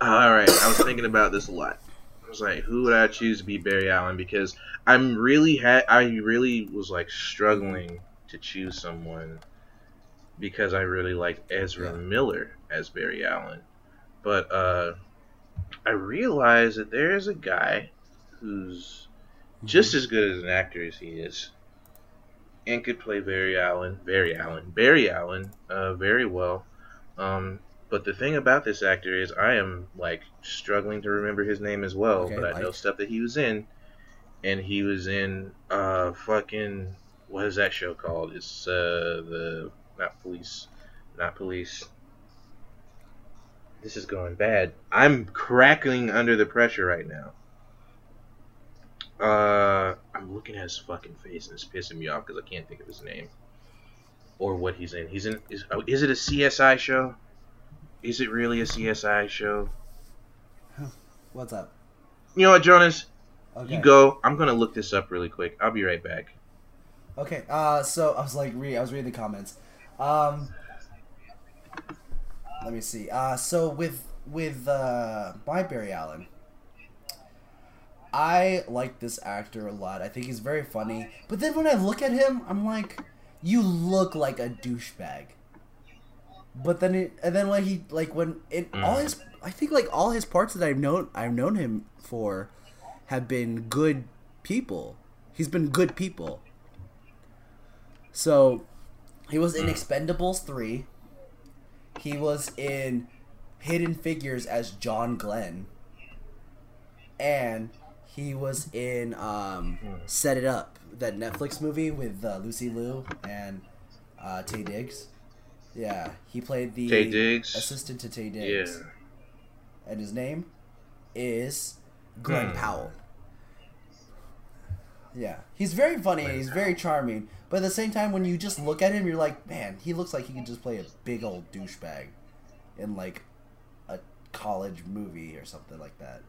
all right, I was thinking about this a lot. I was like, who would I choose to be Barry Allen? Because I'm really had I really was like struggling to choose someone because I really liked Ezra Yeah. Miller as Barry Allen, but uh, I realized that there is a guy who's just as good as an actor as he is, and could play Barry Allen, Barry Allen, Barry Allen, uh, very well. Um, but the thing about this actor is, I am like struggling to remember his name as well. Okay, but I know stuff that he was in, and he was in uh fucking what is that show called? It's uh the not police, not police. This is going bad. I'm crackling under the pressure right now. Uh, I'm looking at his fucking face and it's pissing me off because I can't think of his name or what he's in. He's in. Is, oh, is it a CSI show? Is it really a CSI show? what's up You know what, Jonas? okay You go. I'm gonna look this up really quick. I'll be right back. okay uh so i was like re- i was reading the comments um let me see uh so with with uh my barry allen I like this actor a lot. I think he's very funny. But then when I look at him, I'm like, you look like a douchebag. But then it, and then when he like when it all Mm. his I think like all his parts that I've known I've known him for have been good people. He's been good people. So he was in Expendables 3. He was in Hidden Figures as John Glen. And he was in um, Set It Up, that Netflix movie with uh, Lucy Liu and uh, Taye Diggs. Yeah, he played the Taye Diggs? assistant to Taye Diggs. Yeah. And his name is Glenn Hmm. Powell. Yeah, he's very funny and he's very charming, but at the same time, when you just look at him, you're like, man, he looks like he could just play a big old douchebag in like a college movie or something like that.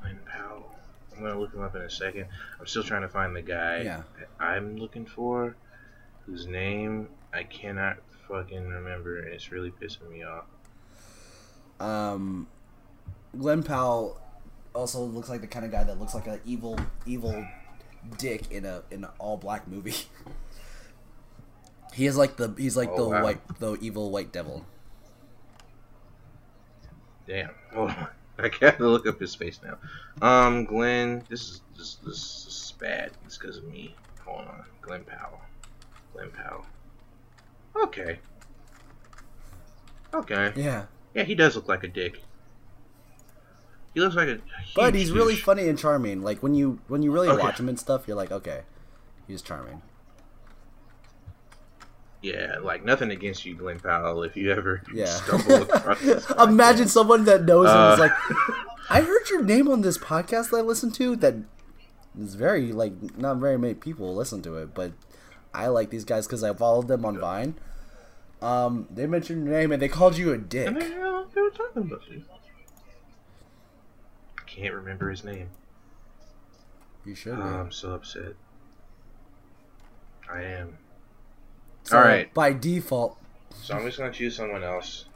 Glen Powell. I'm gonna look him up in a second. I'm still trying to find the guy Yeah. that I'm looking for, whose name I cannot fucking remember, and it's really pissing me off. Um, Glen Powell also looks like the kind of guy that looks like an evil, evil dick in a in an all black movie. he is like the he's like Oh, the wow. white the evil white devil. Damn. Hold on. I gotta look up his face now. Um, Glen. This is this this, this is bad. It's because of me. Hold on. Glen Powell. Glen Powell. Okay. Okay. Yeah, Yeah, he does look like a dick. He looks like a. but he's really funny and charming. Like when you when you really Okay. watch him and stuff, you're like, okay, he's charming. Yeah, like nothing against you, Glen Powell. If you ever Yeah. stumble across Imagine someone that knows him Uh, is like, I heard your name on this podcast that I listened to. That is very like not very many people listen to it, but I like these guys because I followed them on Vine. Um, they mentioned your name and they called you a dick. And they, uh, they were talking about you. I can't remember his name. You should. Oh. I'm so upset. I am. So, alright. By default. So I'm just gonna choose someone else.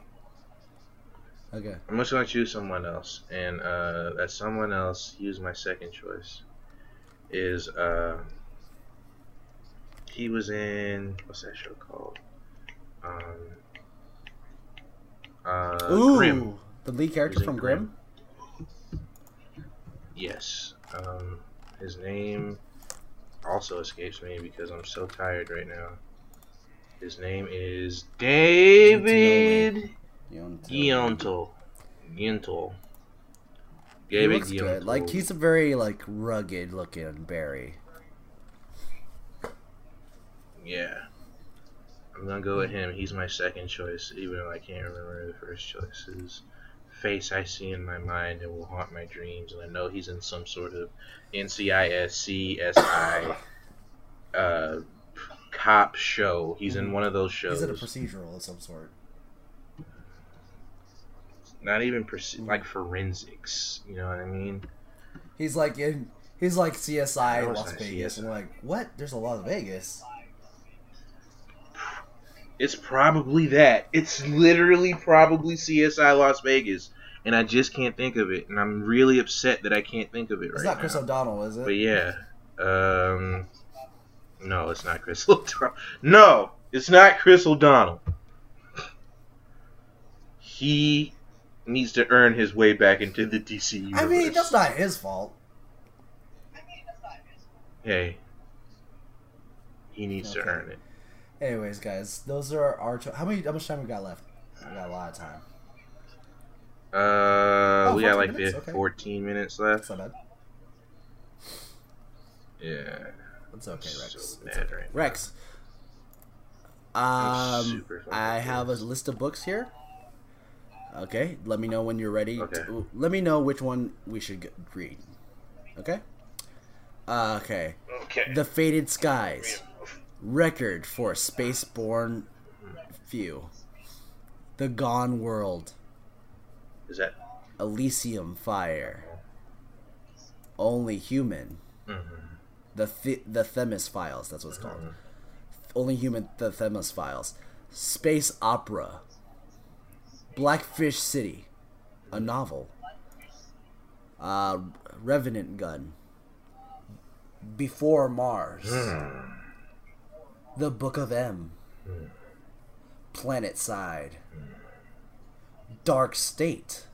Okay. I'm just gonna choose someone else, and uh, that someone else, use my second choice, is uh, he was in what's that show called? Um, uh, Ooh, Grimm. the lead character from Grimm. Yes. Um, his name also escapes me because I'm so tired right now. His name is David Giunto. Giunto. He David looks good. Like he's a very like rugged looking Barry. Yeah. I'm gonna go with him. He's my second choice, even though I can't remember the first choice. Face I see in my mind and will haunt my dreams, and I know he's in some sort of NCIS CSI uh, cop show. He's in one of those shows. Is it a procedural of some sort. Not even perce- like forensics. You know what I mean? He's like in. He's like CSI Las Vegas, CSI. and like, what? There's a Las Vegas. It's probably that. It's literally probably CSI Las Vegas, and I just can't think of it, and I'm really upset that I can't think of it It's right not Chris. O'Donnell, is it? But yeah, um, no, it's not Chris O'Donnell. No, it's not Chris O'Donnell. He needs to earn his way back into the DC universe. I mean, that's not his fault. Hey, he needs to earn it. Anyways, guys, those are our. Cho- how many? How much time we got left? We got a lot of time. Uh, Oh, we got like minutes? Okay. 14 minutes That's left. not bad. Yeah. It's okay, Rex. so It's okay. right. Rex. I'm Um, I have a list of books here. Okay, let me know when you're ready. Okay. to- let me know which one we should read. Okay. Uh, okay. Okay. The Faded Skies. Record for Spaceborn Few. The Gone World. Is that? Elysium Fire. Only Human. mhm. The Th- the Themis Files. That's what it's called. Only Human. The Themis Files. Space Opera. Blackfish City, a novel. Uh, Revenant Gun. Before Mars. Hmm. The Book of M. Planet Side. Dark State.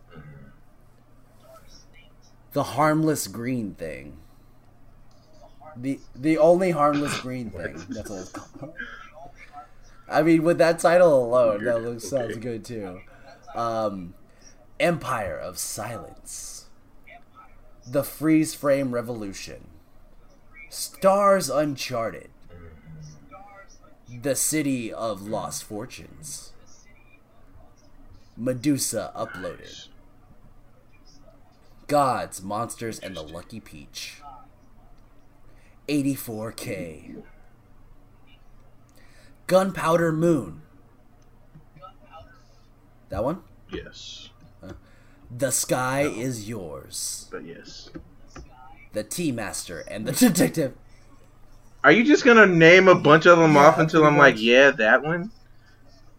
The Harmless Green Thing. The the only harmless green thing. That's what it's called. I mean, with that title alone, that looks sounds good too. Um, Empire of Silence. The Freeze Frame Revolution. Stars Uncharted. The City of Lost Fortunes. Medusa Uploaded. Gods, Monsters, and the Lucky Peach. 84K. Gunpowder Moon. That one? Yes, The Sky is Yours. but yes. The Tea Master and the Detective. Are you just gonna name a bunch of them Yeah, off until I'm like, yeah, that one?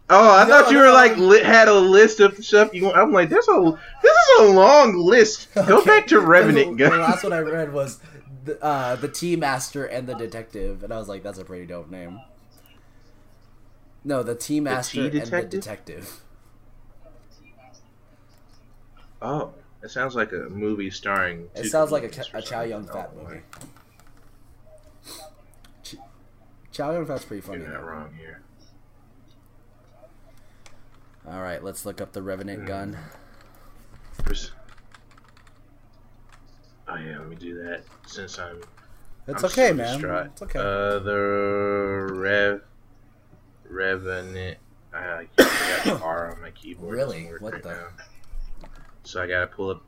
Oh, I No, thought you no, were like li- had a list of stuff you. want. I'm like, there's a this is a long list. Go Okay. back to Revenant, The, the last one I read was the, uh, the Tea Master and the Detective, and I was like, that's a pretty dope name. No, the Tea Master and the Detective? Oh, it sounds like a movie starring. It sounds like a, a Chow Yun. Fat movie. Chow Yun Fat's pretty funny getting that wrong here. All right, let's look up the Revenant gun. Pers- Oh yeah, let me do that since I'm. It's I'm okay, so man. distraught. It's okay. Uh, the Rev, Revenant. I got the R on my keyboard. Really? What right the- now. So I gotta pull up.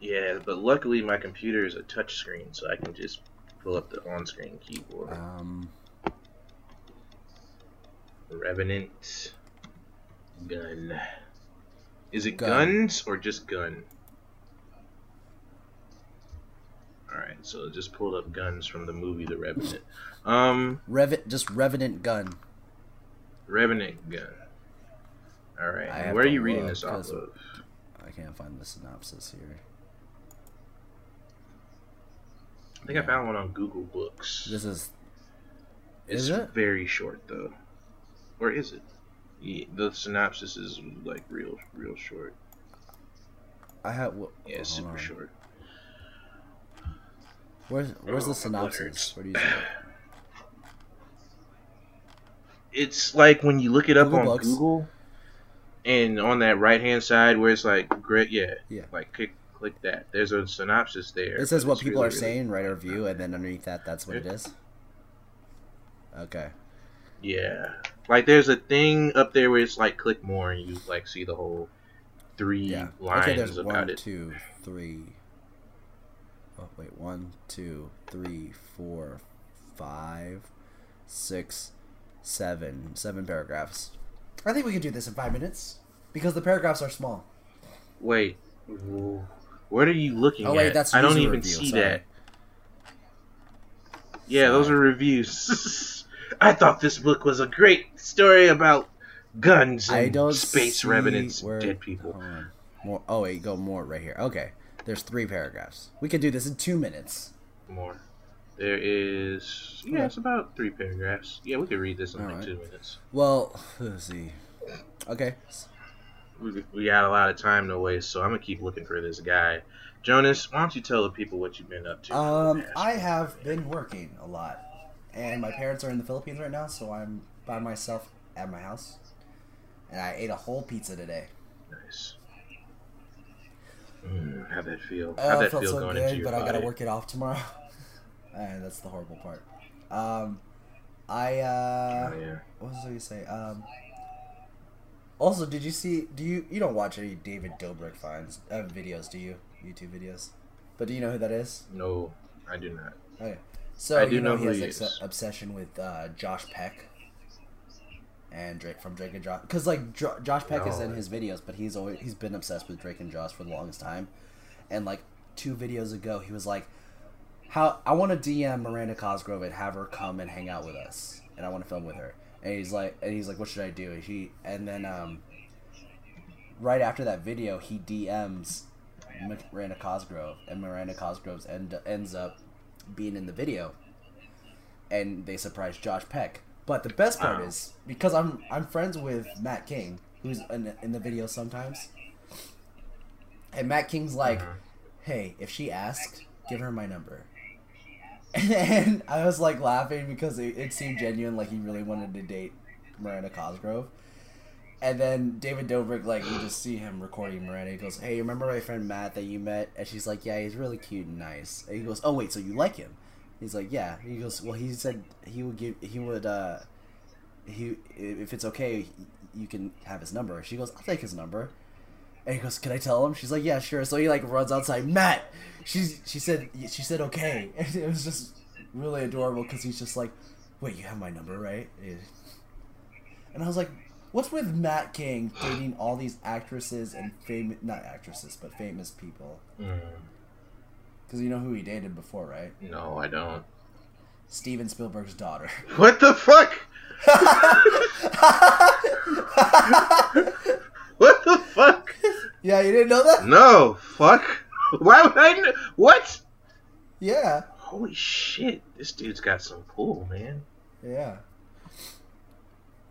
Yeah, but luckily my computer is a touch screen, so I can just pull up the on-screen keyboard. um, Revenant gun. Is it Gun. guns or just gun? Alright, so just pulled up guns from the movie The Revenant. Um, Rev just Revenant gun. Revenant gun. Alright, I and have where are you reading this off of? I can't find the synopsis here. I think I found one on Google Books. This is. it's Is it? very short though. Or is it? Yeah, the synopsis is like real, real short. I have. wh- Yeah, super on. short. Where's Where's Oh, the synopsis? Where do you it? it's like when you look it up Google on Books. Google, and on that right hand side where it's like great, yeah, Yeah. like click click that. There's a synopsis there. It says what it's people really, are really- saying. Write a review, uh, and then underneath that, that's what it is. Okay. Yeah, like there's a thing up there where it's like click more, and you like see the whole three Yeah. lines okay. There's about one, it. two, three. Oh wait, one, two, three, four, five, six, seven, seven paragraphs. I think we can do this in five minutes because the paragraphs are small. Wait, w- what are you looking Oh wait, at? that's I don't even review, see sorry. that. Yeah, those are reviews. I thought this book was a great story about guns and I don't space remnants, where- dead people. More. Oh wait, go more right here. Okay, there's three paragraphs. We can do this in two minutes. More. There is yeah, it's about three paragraphs. Yeah, we could read this in like Alright. two minutes. Well, let's see. Okay. We, we got a lot of time to waste, so I'm gonna keep looking for this guy. Jonas, why don't you tell the people what you've been up to? Um, I have been working a lot, and my parents are in the Philippines right now, so I'm by myself at my house, and I ate a whole pizza today. nice. Mm, how'd that feel? Uh, How'd that feel so going into good, your but I gotta work it off tomorrow. and that's the horrible part. Um, I uh, Oh, yeah. what was I gonna say? Um, also, did you see? Do you you don't watch any David Dobrik finds uh, videos? Do you YouTube videos? But do you know who that is? No, I do not. Okay, so I do you know, know he has he ex- obsession with uh, Josh Peck and Drake from Drake and Josh because like Jo- Josh Peck is in his videos, but he's always he's been obsessed with Drake and Josh for the longest time, and like two videos ago he was like, "How I want to DM Miranda Cosgrove and have her come and hang out with us, and I want to film with her." And he's like, and he's like, "What should I do?" And he and then um, right after that video, he DMs Miranda Cosgrove, and Miranda Cosgrove end, ends up being in the video, and they surprise Josh Peck. But the best part is because I'm I'm friends with Matt King, who's in, in the video sometimes, and Matt King's like, Mhm. "Hey, if she asks, give her my number." And I was like laughing because it, it seemed genuine, like he really wanted to date Miranda Cosgrove. And then David Dobrik, like, you just see him recording Miranda. He goes, Hey, remember my friend Matt that you met? And she's like, Yeah, he's really cute and nice. And he goes, Oh, wait, so you like him? He's like, Yeah. He goes, Well, he said he would give, he would, uh, he, if it's okay, you can have his number. She goes, I'll take his number. And he goes, "Can I tell him?" She's like, "Yeah, sure." So he like runs outside. Matt, she's she said she said okay, and it was just really adorable because he's just like, "Wait, you have my number, right?" And I was like, "What's with Matt King dating all these actresses and famous not actresses but famous people?" Mm, Because you know who he dated before, right? no, I don't. Steven Spielberg's daughter. What the fuck? what the fuck? yeah, you didn't know that? No, fuck. Why would I know? What? Yeah, Holy shit, this dude's got some pull, man. yeah.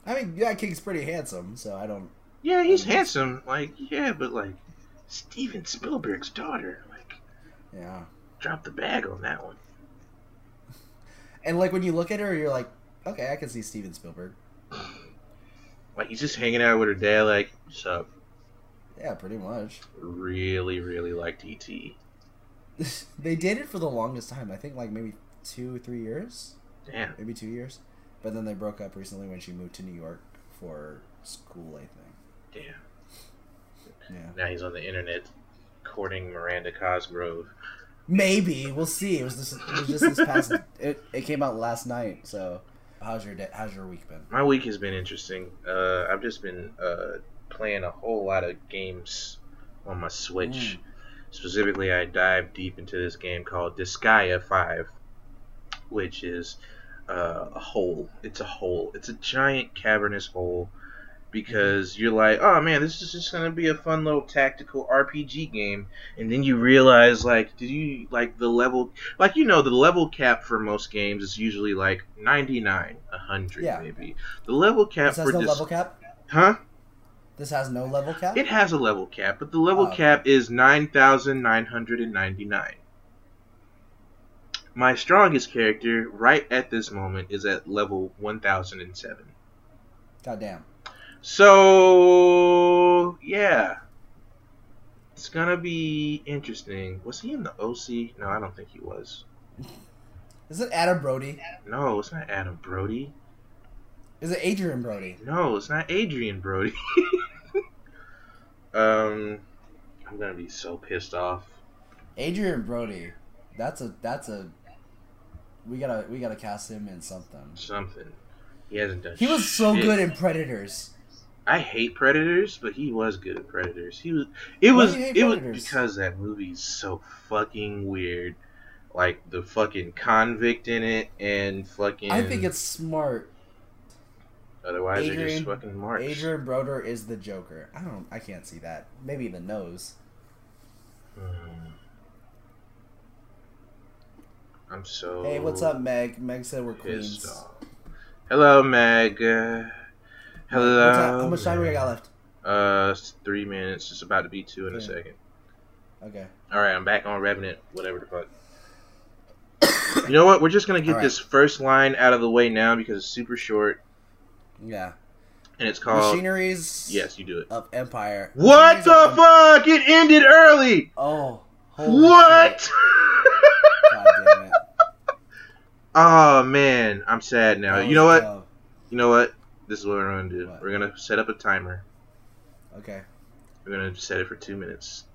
I mean, that King's pretty handsome, so I don't. Yeah, he's handsome. Like, yeah, but like, Steven Spielberg's daughter. Like, Yeah. drop the bag on that one. And like when you look at her, you're like, okay, I can see Steven Spielberg. Like, he's just hanging out with her dad. Like, what's up? Yeah, pretty much. Really, really liked E.T. they dated for the longest time. I think like maybe two, three years, Damn. maybe two years. But then they broke up recently when she moved to New York for school. I think. Damn. Yeah. Now he's on the internet courting Miranda Cosgrove. Maybe we'll see. It was this. It was just this past. it it came out last night. So, how's your day? How's your week been? My week has been interesting. Uh, I've just been uh, playing a whole lot of games on my Switch. Specifically, I dived deep into this game called Disgaea 5, which is uh, a hole. It's a hole. It's a giant cavernous hole Mm-hmm. because you're like, oh man, this is just gonna be a fun little tactical RPG game, and then you realize like, did you like the level? Like you know, the level cap for most games is usually like 99, 100 Yeah. maybe. The level cap This has for no this, level cap. huh? This has no level cap. It has a level cap, but the level Oh. cap is 9,999. My strongest character right at this moment is at level 1007. Goddamn. So, yeah. It's gonna be interesting. Was he in the OC? No, I don't think he was. Is it Adam Brody? No, it's not Adam Brody. Is it Adrien Brody? No, it's not Adrien Brody. um, I'm gonna be so pissed off. Adrien Brody. That's a that's a. We gotta we gotta cast him in something. Something. He hasn't done. He was so shit. good in Predators. I hate Predators, but he was good at Predators. He was. It Why was. do you hate It was because that movie's so fucking weird. Like the fucking convict in it, and fucking. I think it's smart. Otherwise, Adrien- just fucking marks. Adrien Broder is the Joker. I don't. I can't see that. Maybe the nose. Hmm. I'm so. Hey, what's up, Meg? Meg said we're queens. off. Hello, Meg. Uh, hello. How much time we got left? Uh, three minutes. It's about to be two in a second. Okay. All right, I'm back on Revenant. Whatever the fuck. you know what? We're just gonna get right. this first line out of the way now because it's super short Yeah. and it's called. Machineries. Yes, you do it. Of Empire. What Machineries the fuck? It ended early. Oh. What? God damn it. oh man, I'm sad now. That You know what? You know what? This is what we're gonna do. What? We're gonna set up a timer. Okay. We're gonna set it for two minutes.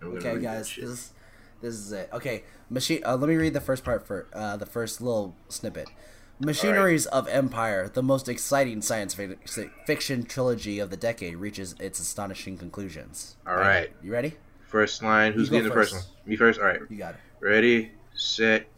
and we're gonna Okay, guys. This is this is it. Okay. Machine. Uh, let me read the first part for uh, the first little snippet. Machineries of Empire, the most exciting science fiction trilogy of the decade, reaches its astonishing conclusions. All right. You ready? First line. Who's getting the first one? Me first. All right. You got it. Ready, set,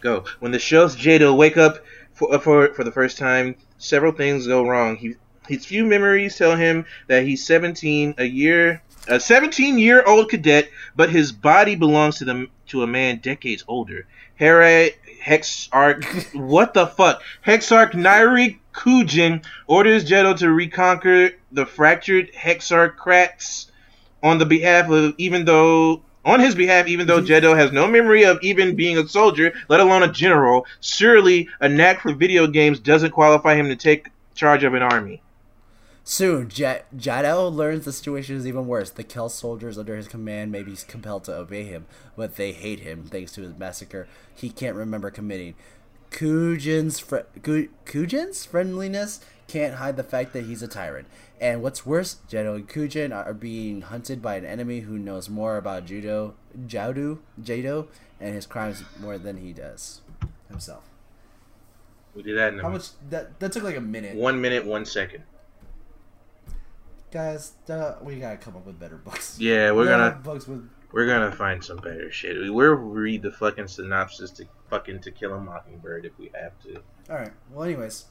go. When the show's Jedao wake up for, uh, for for the first time, several things go wrong. He his few memories tell him that he's 17, a year a 17 year old cadet, but his body belongs to the to a man decades older. Hera Hexarch, what the fuck? Hexarch Nairi Kujen orders Jedao to reconquer the fractured Hexarchrats on the behalf of even though on his behalf, even though mm-hmm. Jedao has no memory of even being a soldier, let alone a general, surely a knack for video games doesn't qualify him to take charge of an army. Soon, J- Jedao learns the situation is even worse. The Kel soldiers under his command may be compelled to obey him, but they hate him thanks to his massacre he can't remember committing. Kujen's, fr- Kujen's friendliness can't hide the fact that he's a tyrant. And what's worse, Jedao and Kujen are being hunted by an enemy who knows more about judo, Jedao, Jedao, and his crimes more than he does himself. We did that in How a, much? That that took like a minute. one minute, one second. Guys, uh, we gotta come up with better books. Yeah, we're We gotta gonna books with. we're gonna find some better shit. We- We'll read the fucking synopsis to fucking To Kill a Mockingbird if we have to. All right. Well, anyways,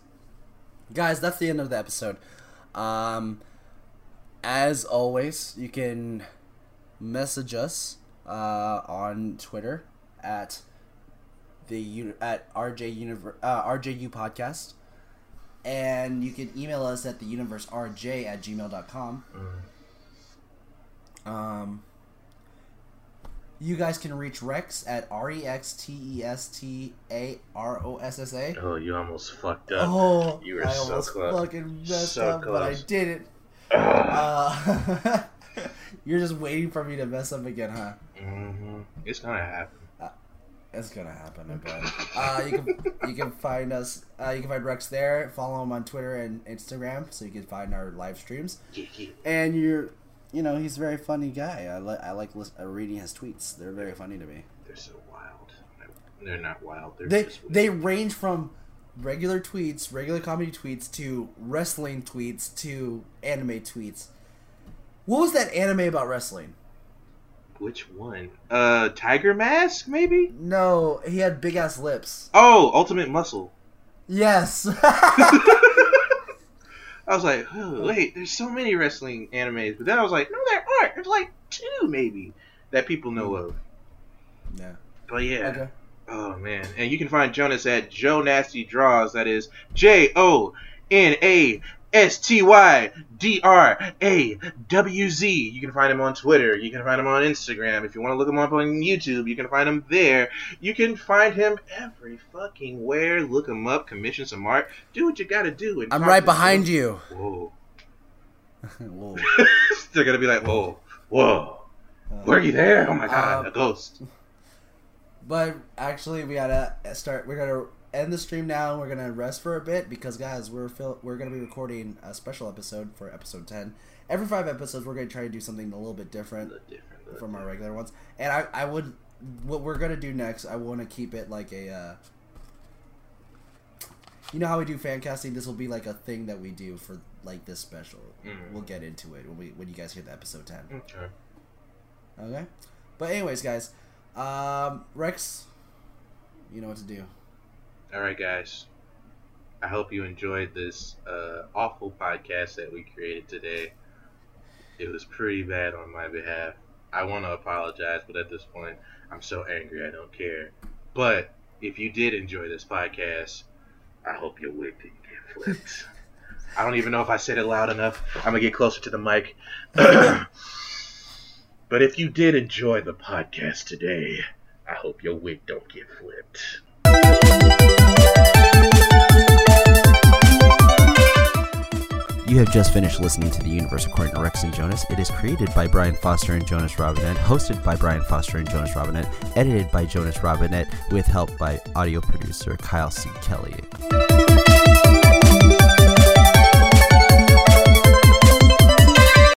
guys, that's the end of the episode. Um, as always, you can message us uh, on Twitter at the at RJ Univer- uh, RJU podcast. And you can email us at the universerj at gmail.com. Um, you guys can reach Rex at R E X T E S T A R O S S A. Oh, you almost fucked up. Oh, You were I so almost close. fucking messed So up, but I didn't. Ugh. Uh, you're just waiting for me to mess up again, huh? Mm-hmm. It's gonna happen. It's gonna happen, I bet. Uh, you can you can find us. Uh, you can find Rex there. Follow him on Twitter and Instagram, so you can find our live streams. And you're, you know, he's a very funny guy. I like I like uh, reading his tweets. They're very funny to me. They're so wild. They're not wild. They're They just they range from regular tweets, regular comedy tweets, to wrestling tweets, to anime tweets. What was that anime about wrestling? Which one? Uh, Tiger Mask, maybe? No, he had big ass lips. Oh, Ultimate Muscle. Yes. I was like, oh, wait, there's so many wrestling animes, but then I was like, no, there aren't. There's like two, maybe, that people know mm. of. yeah. But yeah. Okay. Oh man, and you can find Jonas at Joe Nasty Draws. That is J O N A S T Y D R A W Z. You can find him on Twitter. You can find him on Instagram. If you want to look him up on YouTube, you can find him there. You can find him every fucking where. Look him up. Commission some art. Do what you gotta do. and I'm right behind Joe. you. Whoa. Whoa. They're gonna be like, whoa, whoa. Were you there? Oh my god, Um, a ghost. But actually, we gotta start. We're gonna end the stream now. and We're gonna rest for a bit because, guys, we're fil- we're gonna be recording a special episode for episode ten. Every five episodes, we're gonna try to do something a little bit different different. from our regular ones. And I, I would, what we're gonna do next, I want to keep it like a, uh, you know how we do fan casting. This will be like a thing that we do for like this special. Mm. We'll get into it when we when you guys hear the episode ten. Okay. Okay. But anyways, guys, um, Rex, you know what to do. All right, guys. I hope you enjoyed this uh, awful podcast that we created today. It was pretty bad on my behalf. I want to apologize, but at this point, I'm so angry I don't care. But if you did enjoy this podcast, I hope your wig didn't get flipped. I don't even know if I said it loud enough. I'm gonna get closer to the mic. but if you did enjoy the podcast today, I hope your wig don't get flipped. You have just finished listening to The Universe According to Rex and Jonas. It is created by Brian Foster and Jonas Robinette, hosted by Brian Foster and Jonas Robinette, edited by Jonas Robinette, with help by audio producer Kyle C. Kelly.